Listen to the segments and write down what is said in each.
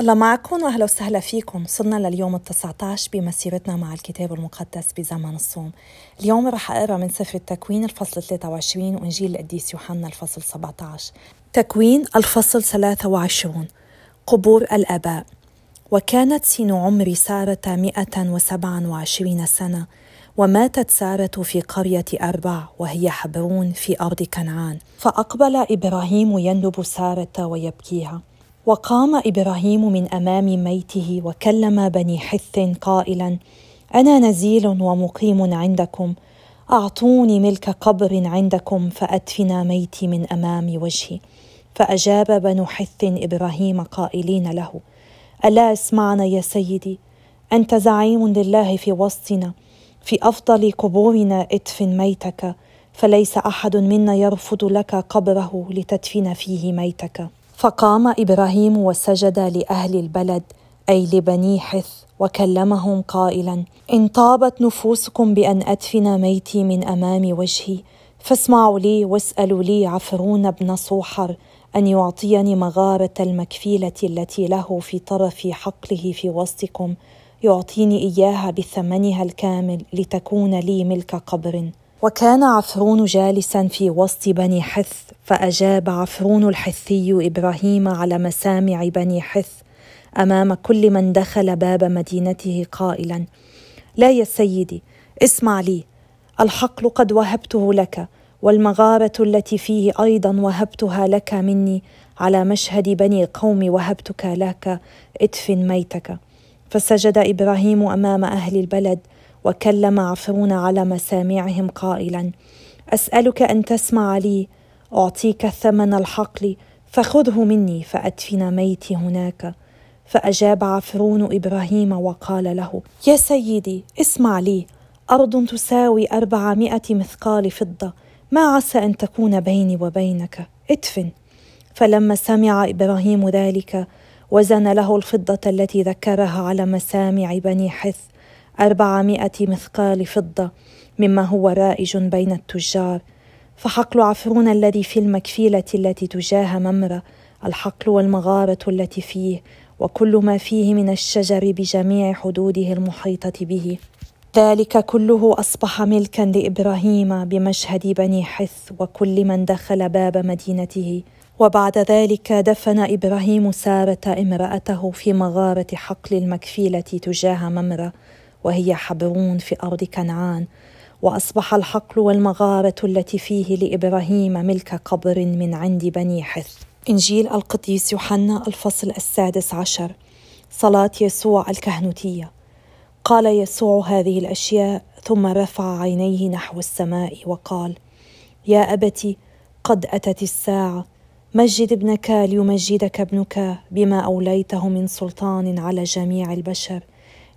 الله معكم وأهلا وسهلا فيكم. صرنا لليوم ال 19 بمسيرتنا مع الكتاب المقدس بزمن الصوم. اليوم رح أقرأ من سفر التكوين الفصل 23 وإنجيل القديس يوحنا الفصل 17 تكوين الفصل 23 قبور الآباء. وكانت سن عمر سارة مئة وسبعا وعشرين سنة وماتت سارة في قرية أربع وهي حبرون في أرض كنعان. فأقبل إبراهيم يندب سارة ويبكيها. وقام إبراهيم من أمام ميته وكلم بني حث قائلا أنا نزيل ومقيم عندكم أعطوني ملك قبر عندكم فأدفن ميتي من أمام وجهي. فأجاب بنو حث إبراهيم قائلين له ألا اسمعنا يا سيدي أنت زعيم لله في وسطنا في أفضل قبورنا ادفن ميتك فليس أحد منا يرفض لك قبره لتدفن فيه ميتك. فقام إبراهيم وسجد لأهل البلد أي لبني حث وكلمهم قائلا إن طابت نفوسكم بأن أدفن ميتي من أمام وجهي فاسمعوا لي واسألوا لي عفرون بن صوحر أن يعطيني مغارة المكفيلة التي له في طرف حقله في وسطكم يعطيني إياها بثمنها الكامل لتكون لي ملك قبر. وكان عفرون جالسا في وسط بني حث فأجاب عفرون الحثي إبراهيم على مسامع بني حث أمام كل من دخل باب مدينته قائلا لا يا سيدي اسمع لي الحقل قد وهبته لك والمغارة التي فيه أيضا وهبتها لك مني على مشهد بني قوم وهبتك لك ادفن ميتك. فسجد إبراهيم أمام أهل البلد وكلم عفرون على مسامعهم قائلا أسألك أن تسمع لي أعطيك ثمن الحقل فخذه مني فأدفن ميتي هناك. فأجاب عفرون إبراهيم وقال له يا سيدي اسمع لي أرض تساوي أربعمائة مثقال فضة ما عسى أن تكون بيني وبينك؟ ادفن. فلما سمع إبراهيم ذلك وزن له الفضة التي ذكرها على مسامع بني حث أربعمائة مثقال فضة مما هو رائج بين التجار. فحقل عفرون الذي في المكفيلة التي تجاه ممرة الحقل والمغارة التي فيه وكل ما فيه من الشجر بجميع حدوده المحيطة به. ذلك كله أصبح ملكا لإبراهيم بمشهد بني حث وكل من دخل باب مدينته. وبعد ذلك دفن إبراهيم سارة امرأته في مغارة حقل المكفيلة تجاه ممرة. وهي حبرون في أرض كنعان وأصبح الحقل والمغارة التي فيه لإبراهيم ملك قبر من عند بني حث. إنجيل القديس يوحنا الفصل السادس عشر. صلاة يسوع الكهنوتية. قال يسوع هذه الأشياء ثم رفع عينيه نحو السماء وقال يا ابت قد أتت الساعة. مجد ابنك ليمجدك ابنك بما اوليته من سلطان على جميع البشر.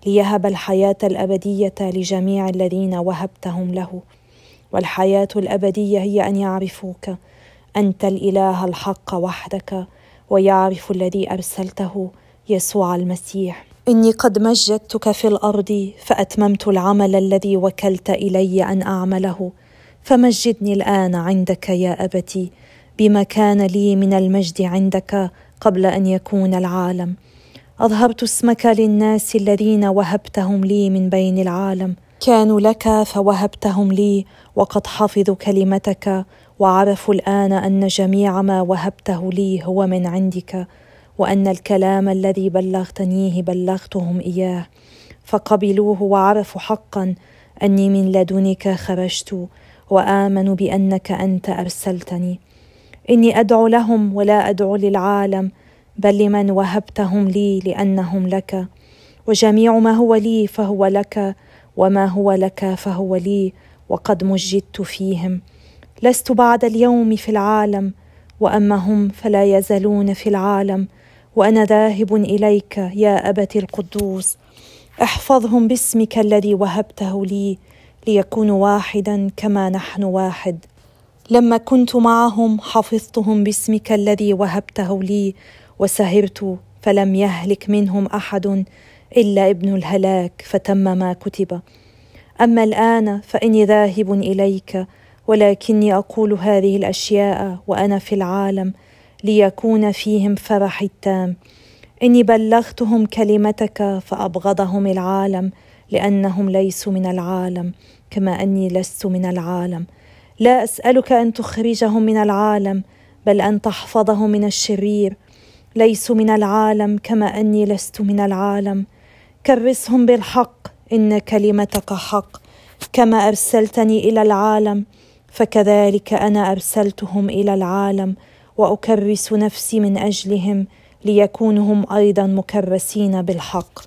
ليهب الحياة الأبدية لجميع الذين وهبتهم له. والحياة الأبدية هي أن يعرفوك. أنت الإله الحق وحدك ويعرف الذي أرسلته يسوع المسيح. إني قد مجدتك في الأرض فأتممت العمل الذي وكلت إلي أن أعمله. فمجدني الآن عندك يا أبتي. بما كان لي من المجد عندك قبل أن يكون العالم. أظهرت اسمك للناس الذين وهبتهم لي من بين العالم. كانوا لك فوهبتهم لي وقد حفظوا كلمتك وعرفوا الآن أن جميع ما وهبته لي هو من عندك وأن الكلام الذي بلغتنيه بلغتهم إياه. فقبلوه وعرفوا حقا أني من لدنك خرجت وآمنوا بأنك أنت أرسلتني. إني أدعو لهم ولا أدعو للعالم بل لمن وهبتهم لي لأنهم لك. وجميع ما هو لي فهو لك وما هو لك فهو لي وقد مجدت فيهم. لست بعد اليوم في العالم وأما هم فلا يزالون في العالم. وأنا ذاهب إليك يا أبت القدوس. احفظهم باسمك الذي وهبته لي ليكونوا واحدا كما نحن واحد. لما كنت معهم حفظتهم باسمك الذي وهبته لي وسهرت فلم يهلك منهم أحد إلا ابن الهلاك فتم ما كتب. أما الآن فإني ذاهب إليك ولكني أقول هذه الأشياء وأنا في العالم ليكون فيهم فرحي التام. إني بلغتهم كلمتك فأبغضهم العالم لأنهم ليسوا من العالم كما أني لست من العالم. لا أسألك أن تخرجهم من العالم بل أن تحفظهم من الشرير ليسوا من العالم كما أني لست من العالم. كرسهم بالحق إن كلمتك حق. كما أرسلتني إلى العالم فكذلك أنا أرسلتهم إلى العالم وأكرس نفسي من أجلهم ليكونوا هم أيضا مكرسين بالحق.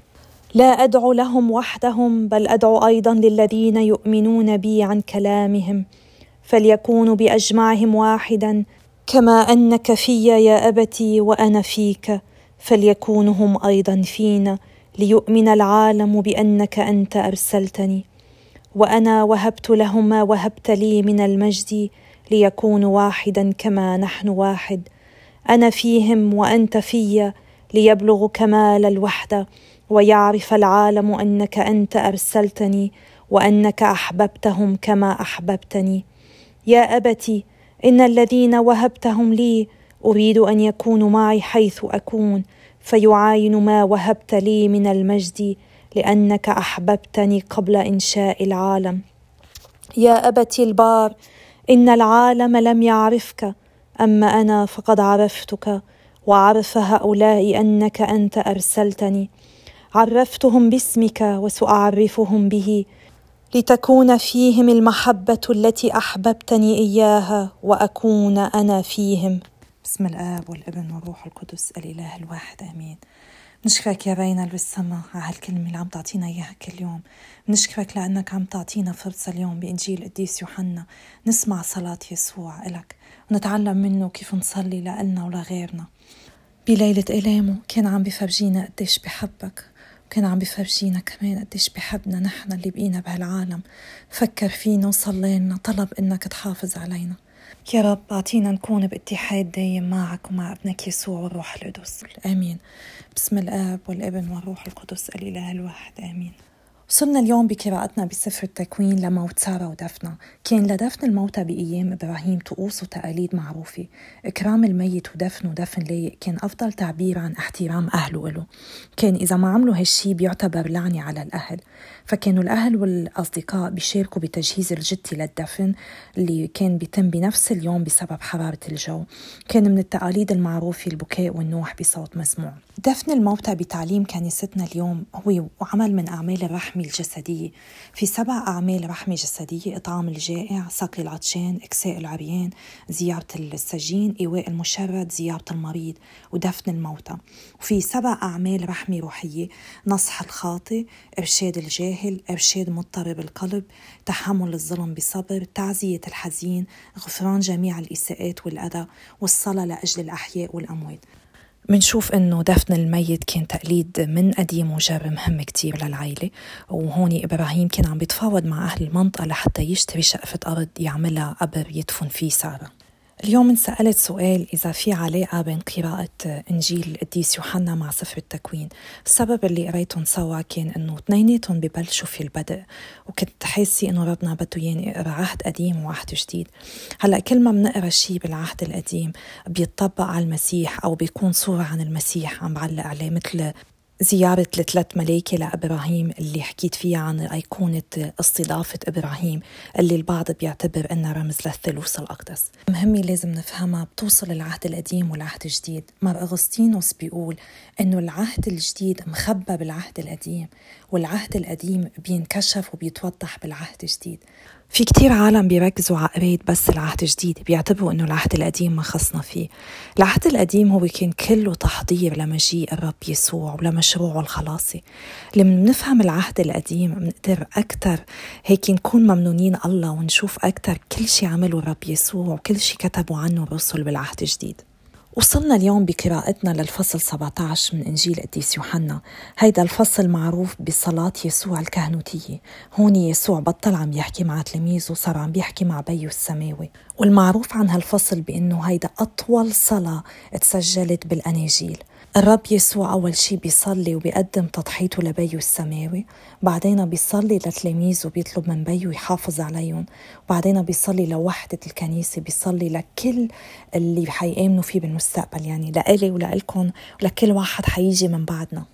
لا أدعو لهم وحدهم بل أدعو أيضا للذين يؤمنون بي عن كلامهم. فليكونوا بأجمعهم واحدا كما أنك في يا أبتي وأنا فيك فليكونوا هم أيضا فينا ليؤمن العالم بأنك أنت أرسلتني. وأنا وهبت لهم ما وهبت لي من المجد ليكونوا واحدا كما نحن واحد. أنا فيهم وأنت في ليبلغوا كمال الوحده ويعرف العالم أنك أنت أرسلتني وأنك أحببتهم كما أحببتني. يا ابت ان الذين وهبتهم لي اريد ان يكونوا معي حيث اكون فيعاين ما وهبت لي من المجد لانك احببتني قبل انشاء العالم. يا ابت البار ان العالم لم يعرفك اما أنا فقد عرفتك وعرف هؤلاء انك انت ارسلتني. عرفتهم باسمك وساعرفهم به لتكون فيهم المحبة التي أحببتني إياها وأكون أنا فيهم. بسم الآب والابن والروح القدس الإله الواحد آمين. نشكرك يا بينا بالسما على هالكلمة اللي عم تعطينا إياها كل يوم. نشكرك لأنك عم تعطينا فرصة اليوم بإنجيل قديس يوحنا. نسمع صلاة يسوع إلك ونتعلم منه كيف نصلي لإلنا ولغيرنا. بليلة إلامه كان عم بفرجينا قديش بحبك. كان عم بفرجينا كمان قديش بحبنا نحن اللي بقينا بهالعالم. فكر فينا وصلي لنا طلب إنك تحافظ علينا. يا رب أعطينا نكون باتحاد دايم معك ومع ابنك يسوع والروح القدس. آمين. بسم الآب والابن والروح القدس الإله الواحد. آمين. وصلنا اليوم بقراءتنا بسفر التكوين لموت سارة ودفنة. كان لدفن الموتى بأيام إبراهيم طقوس وتقاليد معروفة. إكرام الميت ودفنه دفن لايق كان أفضل تعبير عن احترام أهله له كان إذا ما عملوا هالشي بيعتبر لعنة على الأهل. فكانوا الأهل والأصدقاء بيشاركوا بتجهيز الجثة للدفن اللي كان بيتم بنفس اليوم بسبب حرارة الجو. كان من التقاليد المعروفة البكاء والنوح بصوت مسموع. دفن الموتى بتعليم كنيستنا اليوم هو عمل من أعمال الرحمة الجسدية. في سبع أعمال رحمة جسدية إطعام الجائع سقي العطشان إكساء العريان زيارة السجين إيواء المشرد زيارة المريض ودفن الموتى. وفي سبع أعمال رحمة روحية نصح الخاطئ إرشاد الجاهل إرشاد مضطرب القلب تحمل الظلم بصبر تعزية الحزين غفران جميع الإساءات والأذى والصلاة لأجل الأحياء والأموات. منشوف إنه دفن الميت كان تقليد من قديم وجر مهم كتير للعيلة وهون إبراهيم كان عم بيتفاوض مع أهل المنطقة لحتى يشتري شقفة أرض يعملها قبر يدفن فيه سارة. اليوم انسألت سؤال إذا في علاقة بين قراءة إنجيل القديس يوحنا مع سفر التكوين. السبب اللي قريتهم سوا كان إنه اثنيناتهم ببلشوا في البدء وكنت حاسة إنه ربنا بده ياني أقرأ عهد قديم وعهد جديد. هلأ كل ما بنقرأ شيء بالعهد القديم بيطبق على المسيح أو بيكون صورة عن المسيح عم بعلق عليه مثل زيارة الثلاث ملايكة لإبراهيم اللي حكيت فيها عن أيقونة استضافة إبراهيم اللي البعض بيعتبر أنها رمز للثالوث الأقدس. مهمة لازم نفهمها بتوصل العهد القديم والعهد الجديد. مار أغسطينوس بيقول أنه العهد الجديد مخبى بالعهد القديم والعهد القديم بينكشف وبيتوضح بالعهد الجديد. في كتير عالم بيركزوا على قراية بس العهد الجديد بيعتبروا إنه العهد القديم ما خصنا فيه. العهد القديم هو كان كله تحضير لمجيء الرب يسوع ولمشروعه الخلاصي لما بنفهم العهد القديم بنقدر أكتر هيك نكون ممنونين الله ونشوف أكتر كل شيء عمله الرب يسوع وكل شيء كتبوا عنه الرسل بالعهد الجديد. وصلنا اليوم بقراءتنا للفصل 17 من إنجيل قديس يوحنا. هيدا الفصل معروف بصلاة يسوع الكهنوتية. هون يسوع بطل عم يحكي مع تلاميذه صار عم بيحكي مع بيه السماوي. والمعروف عن هالفصل بأنه هيدا أطول صلاة تسجلت بالأناجيل. الرب يسوع أول شي بيصلي وبيقدم تضحيته لبيه السماوي. بعدين بيصلي لتلاميذه بيطلب من بيه يحافظ عليهم. وبعدين بيصلي لوحدة الكنيسة بيصلي لكل اللي حيآمنوا فيه بالمستقبل. يعني لإلي ولإلكم ولكل واحد حيجي من بعدنا.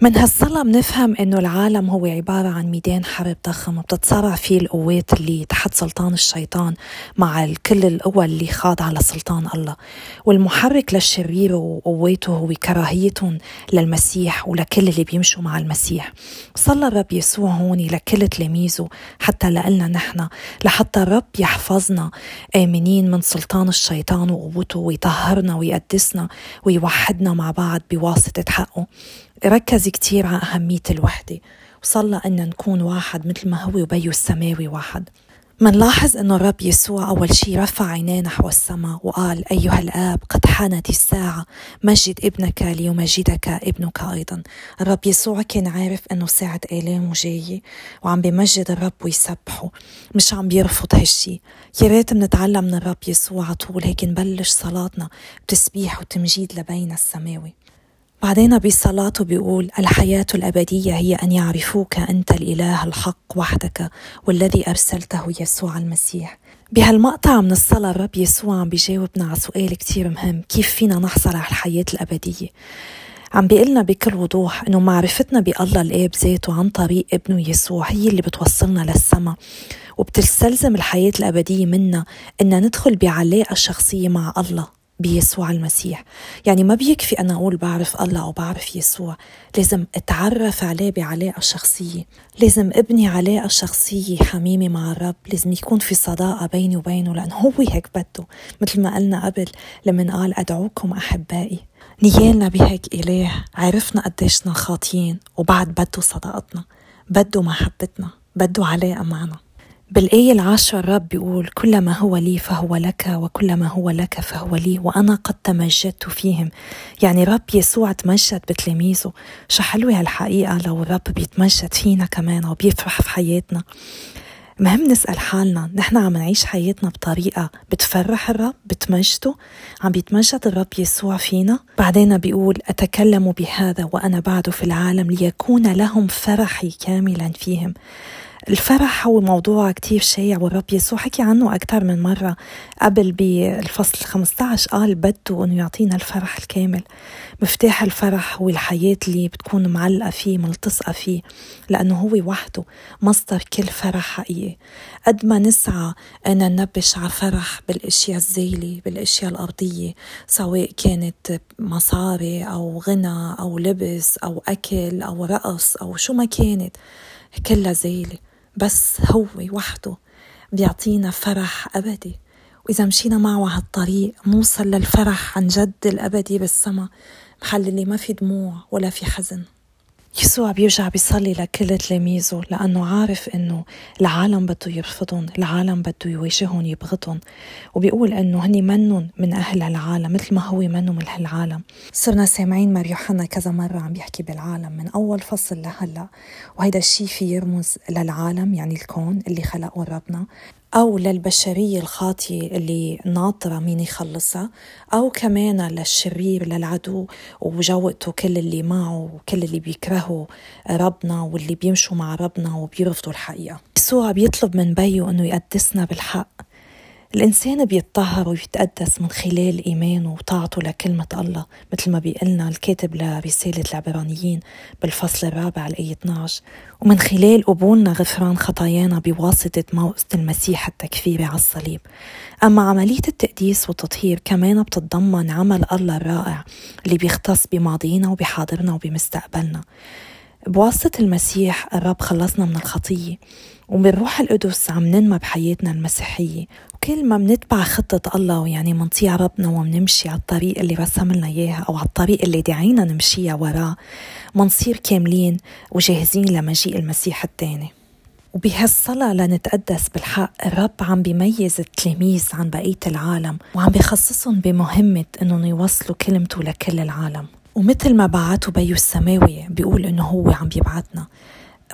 من هالصلاة بنفهم إنه العالم هو عبارة عن ميدان حرب ضخم وبتتصارع فيه القوات اللي تحت سلطان الشيطان مع كل القوى اللي خاضعة لسلطان الله. والمحرك للشرير وقوته هو كراهيتهم للمسيح ولكل اللي بيمشوا مع المسيح. صلى الرب يسوع هون لكل تلاميذه حتى لنا نحن لحتى الرب يحفظنا آمنين من سلطان الشيطان وقوته ويطهرنا ويقدسنا ويوحدنا مع بعض بواسطة حقه. ركز كتير على أهمية الوحدة وصلى أن نكون واحد مثل ما هو وبيه السماوي واحد. منلاحظ أنه الرب يسوع أول شي رفع عينيه نحو السماء وقال أيها الآب قد حانت الساعة مجد ابنك ليمجدك ابنك أيضا. الرب يسوع كان عارف أنه ساعة آلامه جاية وعم بمجد الرب ويسبحه. مش عم بيرفض هالشي. يا ريت منتعلم من الرب يسوع على طول هيك نبلش صلاتنا بتسبيح وتمجيد لبينا السماوي. بعدين بصلاته بيقول الحياة الأبدية هي أن يعرفوك أنت الإله الحق وحدك والذي أرسلته يسوع المسيح. بهالمقطع من الصلاة الرب يسوع عم بيجاوبنا على سؤال كتير مهم. كيف فينا نحصل على الحياة الأبدية؟ عم بيقلنا بكل وضوح إنه معرفتنا بالله الآب ذاته عن طريق ابنه يسوع. هي اللي بتوصلنا للسما وبتستلزم الحياة الأبدية منا إن ندخل بعلاقة شخصية مع الله. بيسوع المسيح. يعني ما بيكفي أنا أقول بعرف الله أو بعرف يسوع. لازم أتعرف عليه بعلاقة شخصية. لازم أبني علاقة شخصية حميمة مع الرب. لازم يكون في صداقة بيني وبينه لأنه هو هيك بده. مثل ما قلنا قبل لمن قال أدعوكم أحبائي. نيالنا بهيك إله. عرفنا قديشنا خاطيين وبعد بده صداقتنا. بده محبتنا. بده علاقة معنا بالآية العاشرة الرب بيقول كل ما هو لي فهو لك وكل ما هو لك فهو لي وأنا قد تمجدت فيهم. يعني رب يسوع تمجد بتلاميذه. شو حلوة هالحقيقة لو الرب بيتمجد فينا كمان وبيفرح في حياتنا. مهم نسأل حالنا نحن عم نعيش حياتنا بطريقة بتفرح الرب بتمجده؟ عم بيتمجد الرب يسوع فينا؟ بعدين بيقول أتكلم بهذا وأنا بعد في العالم ليكون لهم فرحي كاملا فيهم. الفرح هو موضوع كتير شائع والرب يسوع حكي عنه أكثر من مرة. قبل بالفصل 15 قال بده أنه يعطينا الفرح الكامل. مفتاح الفرح هو الحياة اللي بتكون معلقة فيه ملتصقة فيه لأنه هو وحده مصدر كل فرح حقيقي. قد ما نسعى أن ننبش على فرح بالأشياء الزايلة بالأشياء الأرضية سواء كانت مصاري أو غنى أو لبس أو أكل أو رقص أو شو ما كانت كلها زايلة بس هو وحده بيعطينا فرح أبدي. وإذا مشينا معه هالطريق نوصل للفرح عن جد الأبدي بالسما محل اللي ما في دموع ولا في حزن. يسوع بيرجع بيصلي لكل تلاميذه لأنه عارف إنه العالم بده يرفضهم العالم بده يواجههم يبغضهم. وبيقول إنه هني منن من أهل العالم مثل ما هو منه من العالم. صرنا سامعين مار يوحنا كذا مرة عم بيحكي بالعالم من أول فصل لهلأ. وهيدا الشيء في يرمز للعالم يعني الكون اللي خلقه ربنا. أو للبشرية الخاطية اللي ناطرة مين يخلصها أو كمان للشرير للعدو وجوقته كل اللي معه وكل اللي بيكرهوا ربنا واللي بيمشوا مع ربنا وبيرفضوا الحقيقة. يسوع بيطلب من بيه أنه يقدسنا بالحق. الإنسان بيتطهر ويتقدس من خلال إيمانه وطاعته لكلمة الله مثل ما بيقلنا الكاتب لرسالة العبرانيين بالفصل الرابع الآية 12 ومن خلال قبولنا غفران خطايانا بواسطة موقظة المسيح التكفيري على الصليب. أما عملية التقديس والتطهير كمان بتتضمن عمل الله الرائع اللي بيختص بماضينا وبحاضرنا وبمستقبلنا. بواسطة المسيح الرب خلصنا من الخطية وبالروح القدس عم ننمى بحياتنا المسيحية. وكل ما منتبع خطة الله يعني منطيع ربنا ومنمشي على الطريق اللي رسم لنا إياها أو على الطريق اللي دعينا نمشيها وراه منصير كاملين وجاهزين لمجيء المسيح الثاني. وبهالصلاة لنتقدس بالحق الرب عم بيميز التلاميذ عن بقية العالم وعم بخصصهم بمهمة إنهم يوصلوا كلمته لكل العالم. ومثل ما بعته بيو السماوي بيقول إنه هو عم بيبعتنا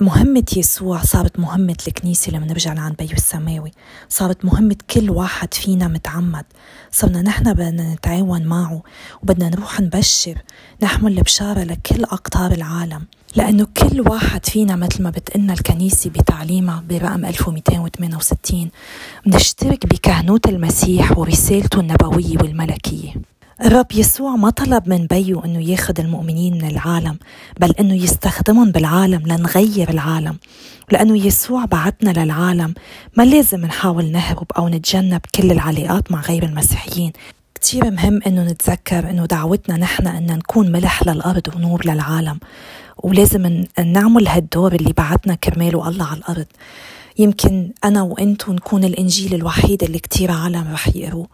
مهمة يسوع صارت مهمة الكنيسة لما نرجع لعند بيو السماوي. صارت مهمة كل واحد فينا متعمد. صرنا نحن بدنا نتعاون معه وبدنا نروح نبشر. نحمل البشارة لكل أقطار العالم. لأنه كل واحد فينا مثل ما بتقلنا الكنيسة بتعليمها برقم 1268 بنشترك بكهنوت المسيح ورسالته النبوية والملكية. الرب يسوع ما طلب من بيو أنه ياخذ المؤمنين من العالم بل أنه يستخدمهم بالعالم لنغير العالم. لأنه يسوع بعتنا للعالم ما لازم نحاول نهرب أو نتجنب كل العلاقات مع غير المسيحيين. كتير مهم أنه نتذكر أنه دعوتنا نحن أن نكون ملح للأرض ونور للعالم. ولازم نعمل هالدور اللي بعتنا كرماله الله على الأرض. يمكن أنا وأنتو نكون الإنجيل الوحيد اللي كتير عالم رح يقروه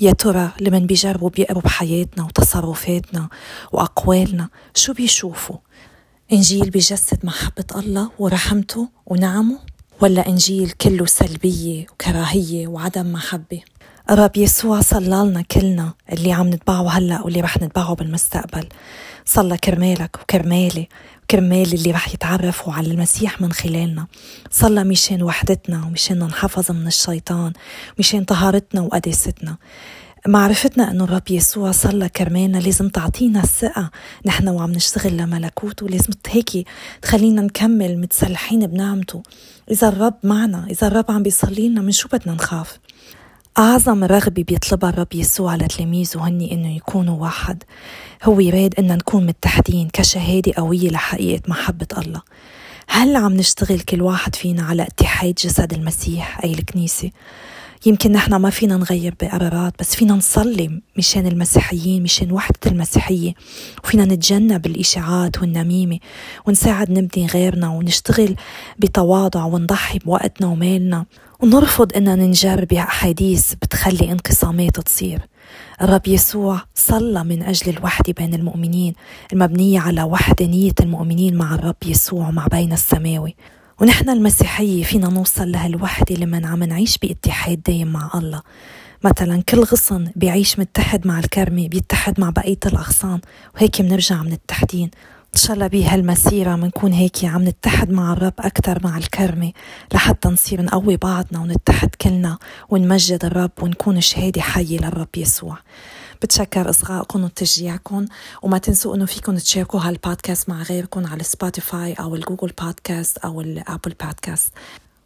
يا ترى لمن بيجربوا بيقروا بحياتنا وتصرفاتنا وأقوالنا شو بيشوفوا؟ إنجيل بيجسد محبة الله ورحمته ونعمه ولا إنجيل كله سلبية وكراهية وعدم محبة؟ الرب يسوع صلى لنا كلنا اللي عم نتبعه هلأ واللي رح نتبعه بالمستقبل. صلى كرمالك وكرمالي. كرمال اللي رح يتعرفوا على المسيح من خلالنا. صلى مشان وحدتنا ومشان نحفظ من الشيطان مشان طهارتنا وقداستنا. معرفتنا إنه الرب يسوع صلى كرمالنا لازم تعطينا الثقة. نحن وعم نشتغل لملكوته. لازم هيك تخلينا نكمل متسلحين بنعمته. إذا الرب معنا إذا الرب عم بيصلي لنا من شو بدنا نخاف؟ أعظم رغبة بيطلبها الرب يسوع لتلاميذه هني إنه يكونوا واحد. هو يراد إن نكون متحدين كشهادة قوية لحقيقة محبة الله. هل عم نشتغل كل واحد فينا على اتحاد جسد المسيح أي الكنيسة؟ يمكن نحن ما فينا نغير بقرارات بس فينا نصلي مشان المسيحيين مشان وحدة المسيحية. وفينا نتجنب الإشاعات والنميمة ونساعد نبني غيرنا ونشتغل بتواضع ونضحي بوقتنا ومالنا. ونرفض إننا ننجر بأحاديث بتخلي انقسامات تصير. الرب يسوع صلى من أجل الوحدة بين المؤمنين المبنية على وحدانية المؤمنين مع الرب يسوع مع بين السماوي. ونحن المسيحية فينا نوصل لهالوحدة لما عم نعيش باتحاد دايم مع الله. مثلا كل غصن بيعيش متحد مع الكرمة بيتحد مع بقية الأغصان وهيك بنرجع متحدين إن شاء الله بهالمسيرة منكون هيك عم نتحد مع الرب أكثر مع الكرمة لحتى نصير نقوي بعضنا ونتحد كلنا ونمجد الرب ونكون شهادة حية للرب يسوع. بتشكر إصغائكم وتشجيعكم وما تنسوا إنه فيكم تشاركوا هالبودكاست مع غيركم على Spotify أو ال Google Podcast أو ال Apple Podcast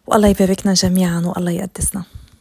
والله يباركنا جميعا والله يقدسنا.